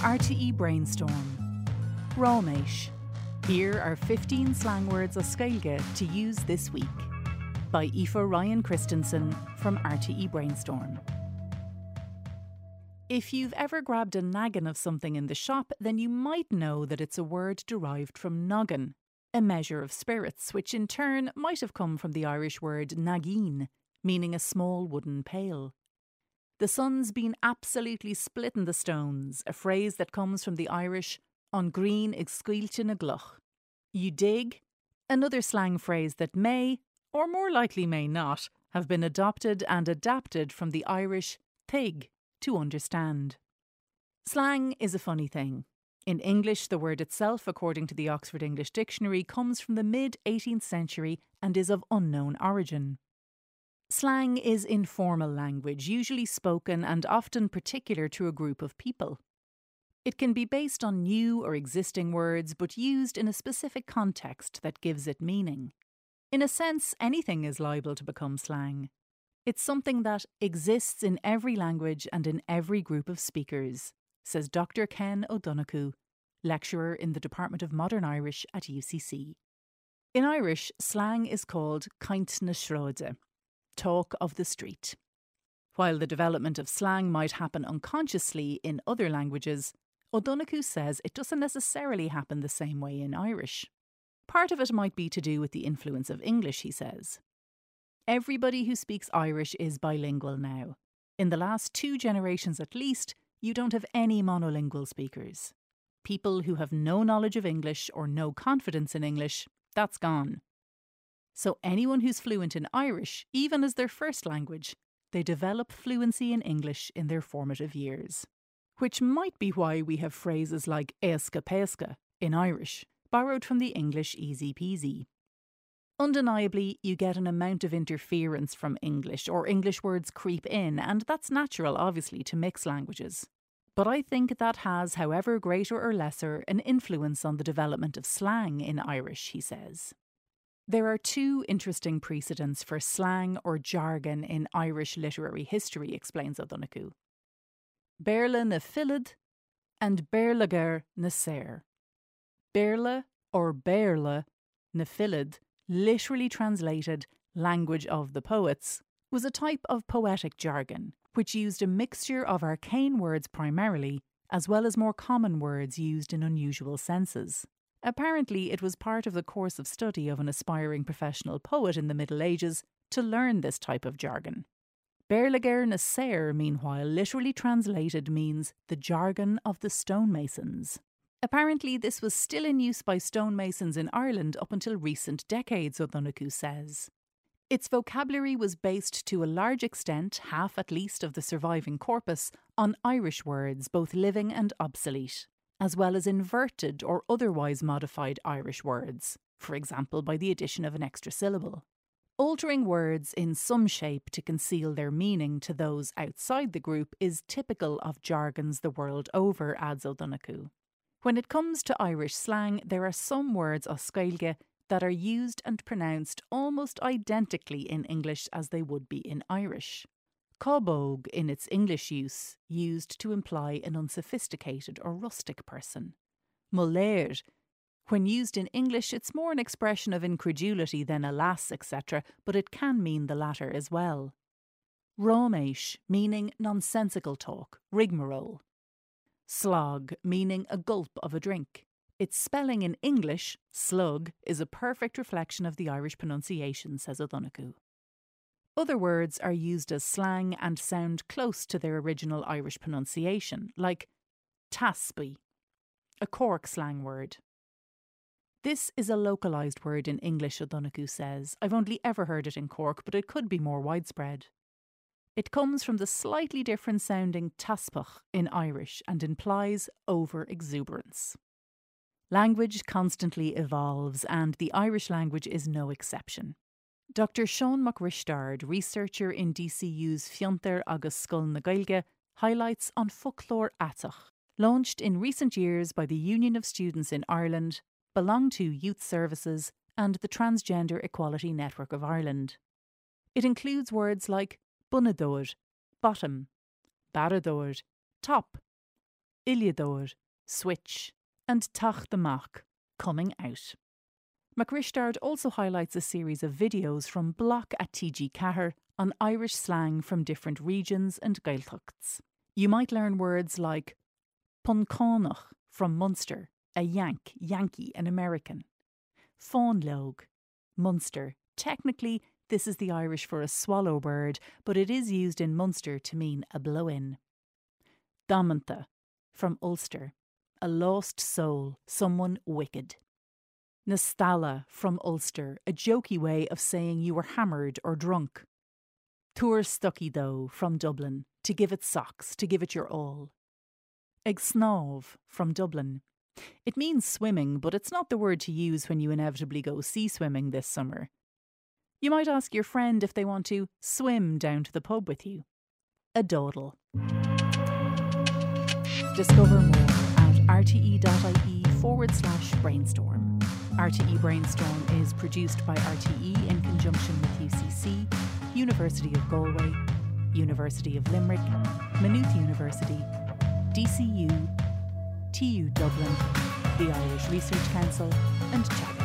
RTE Brainstorm. Ráiméis. Here are 15 slang words as Gaeilge to use this week. By Aoife Ryan Christensen from RTE Brainstorm. If you've ever grabbed a naggin of something in the shop, then you might know that it's a word derived from noggin, a measure of spirits, which in turn might have come from the Irish word nageen, meaning a small wooden pail. The sun's been absolutely splitting the stones, a phrase that comes from the Irish an ghrian ag scoilteadh na gcloch. You dig? Another slang phrase that may, or more likely may not, have been adopted and adapted from the Irish thig, to understand. Slang is a funny thing. In English, the word itself, according to the Oxford English Dictionary, comes from the mid 18th century and is of unknown origin. Slang is informal language, usually spoken and often particular to a group of people. It can be based on new or existing words, but used in a specific context that gives it meaning. In a sense, anything is liable to become slang. It's something that exists in every language and in every group of speakers, says Dr. Ken O'Donoghue, lecturer in the Department of Modern Irish at UCC. In Irish, slang is called caint na sráide, talk of the street. While the development of slang might happen unconsciously in other languages, O'Donoghue says it doesn't necessarily happen the same way in Irish. Part of it might be to do with the influence of English, he says. Everybody who speaks Irish is bilingual now. In the last two generations at least, you don't have any monolingual speakers. People who have no knowledge of English or no confidence in English, that's gone. So anyone who's fluent in Irish, even as their first language, they develop fluency in English in their formative years. Which might be why we have phrases like éasca péasca in Irish, borrowed from the English easy peasy. Undeniably, you get an amount of interference from English, or English words creep in, and that's natural, obviously, to mix languages. But I think that has, however greater or lesser, an influence on the development of slang in Irish, he says. There are two interesting precedents for slang or jargon in Irish literary history, explains O'Donoghue. Béarla na Fillid and Béarlagar na Saor. Béarla or Béarla na Fillid, literally translated language of the poets, was a type of poetic jargon which used a mixture of arcane words primarily, as well as more common words used in unusual senses. Apparently, it was part of the course of study of an aspiring professional poet in the Middle Ages to learn this type of jargon. Béarlagar na Saor, meanwhile, literally translated means the jargon of the stonemasons. Apparently, this was still in use by stonemasons in Ireland up until recent decades, O'Donoghue says. Its vocabulary was based to a large extent, half at least of the surviving corpus, on Irish words, both living and obsolete as well as inverted or otherwise modified Irish words, for example by the addition of an extra syllable. Altering words in some shape to conceal their meaning to those outside the group is typical of jargons the world over, adds O'Donoghue. When it comes to Irish slang, there are some words as Gaeilge that are used and pronounced almost identically in English as they would be in Irish. Cábóg, in its English use, used to imply an unsophisticated or rustic person. Mo léir, when used in English, it's more an expression of incredulity than alas, etc., but it can mean the latter as well. Ráiméis, meaning nonsensical talk, rigmarole. Slog, meaning a gulp of a drink. Its spelling in English, slug, is a perfect reflection of the Irish pronunciation, says O'Donoghue. Other words are used as slang and sound close to their original Irish pronunciation, like taspy, a Cork slang word. This is a localised word in English, O'Donoghue says. I've only ever heard it in Cork, but it could be more widespread. It comes from the slightly different sounding teaspach in Irish and implies over exuberance. Language constantly evolves, and the Irish language is no exception. Dr. Sean McRistard, researcher in DCU's Fiontar agus Scoil na Gaeilge, highlights an Foclóir Aiteach, launched in recent years by the Union of Students in Ireland, BeLonG To Youth Services and the Transgender Equality Network of Ireland. It includes words like bunador, bottom, barador, top, Iliador, switch, and teacht amach, coming out. McRishtard also highlights a series of videos from Block at TG4 on Irish slang from different regions and Gaeltachts. You might learn words like Puncánach from Munster, a Yank, Yankee, an American. Fáinleog, Munster. Technically, this is the Irish for a swallow bird, but it is used in Munster to mean a blow in. Damanta, from Ulster, a lost soul, someone wicked. Nastala, from Ulster, a jokey way of saying you were hammered or drunk. Tour Stucky, though, from Dublin, to give it socks, to give it your all. Ag snámh, from Dublin. It means swimming, but it's not the word to use when you inevitably go sea swimming this summer. You might ask your friend if they want to swim down to the pub with you. A dawdle. Discover more at rte.ie forward slash brainstorm. RTE Brainstorm is produced by RTE in conjunction with UCC, University of Galway, University of Limerick, Maynooth University, DCU, TU Dublin, the Irish Research Council, and.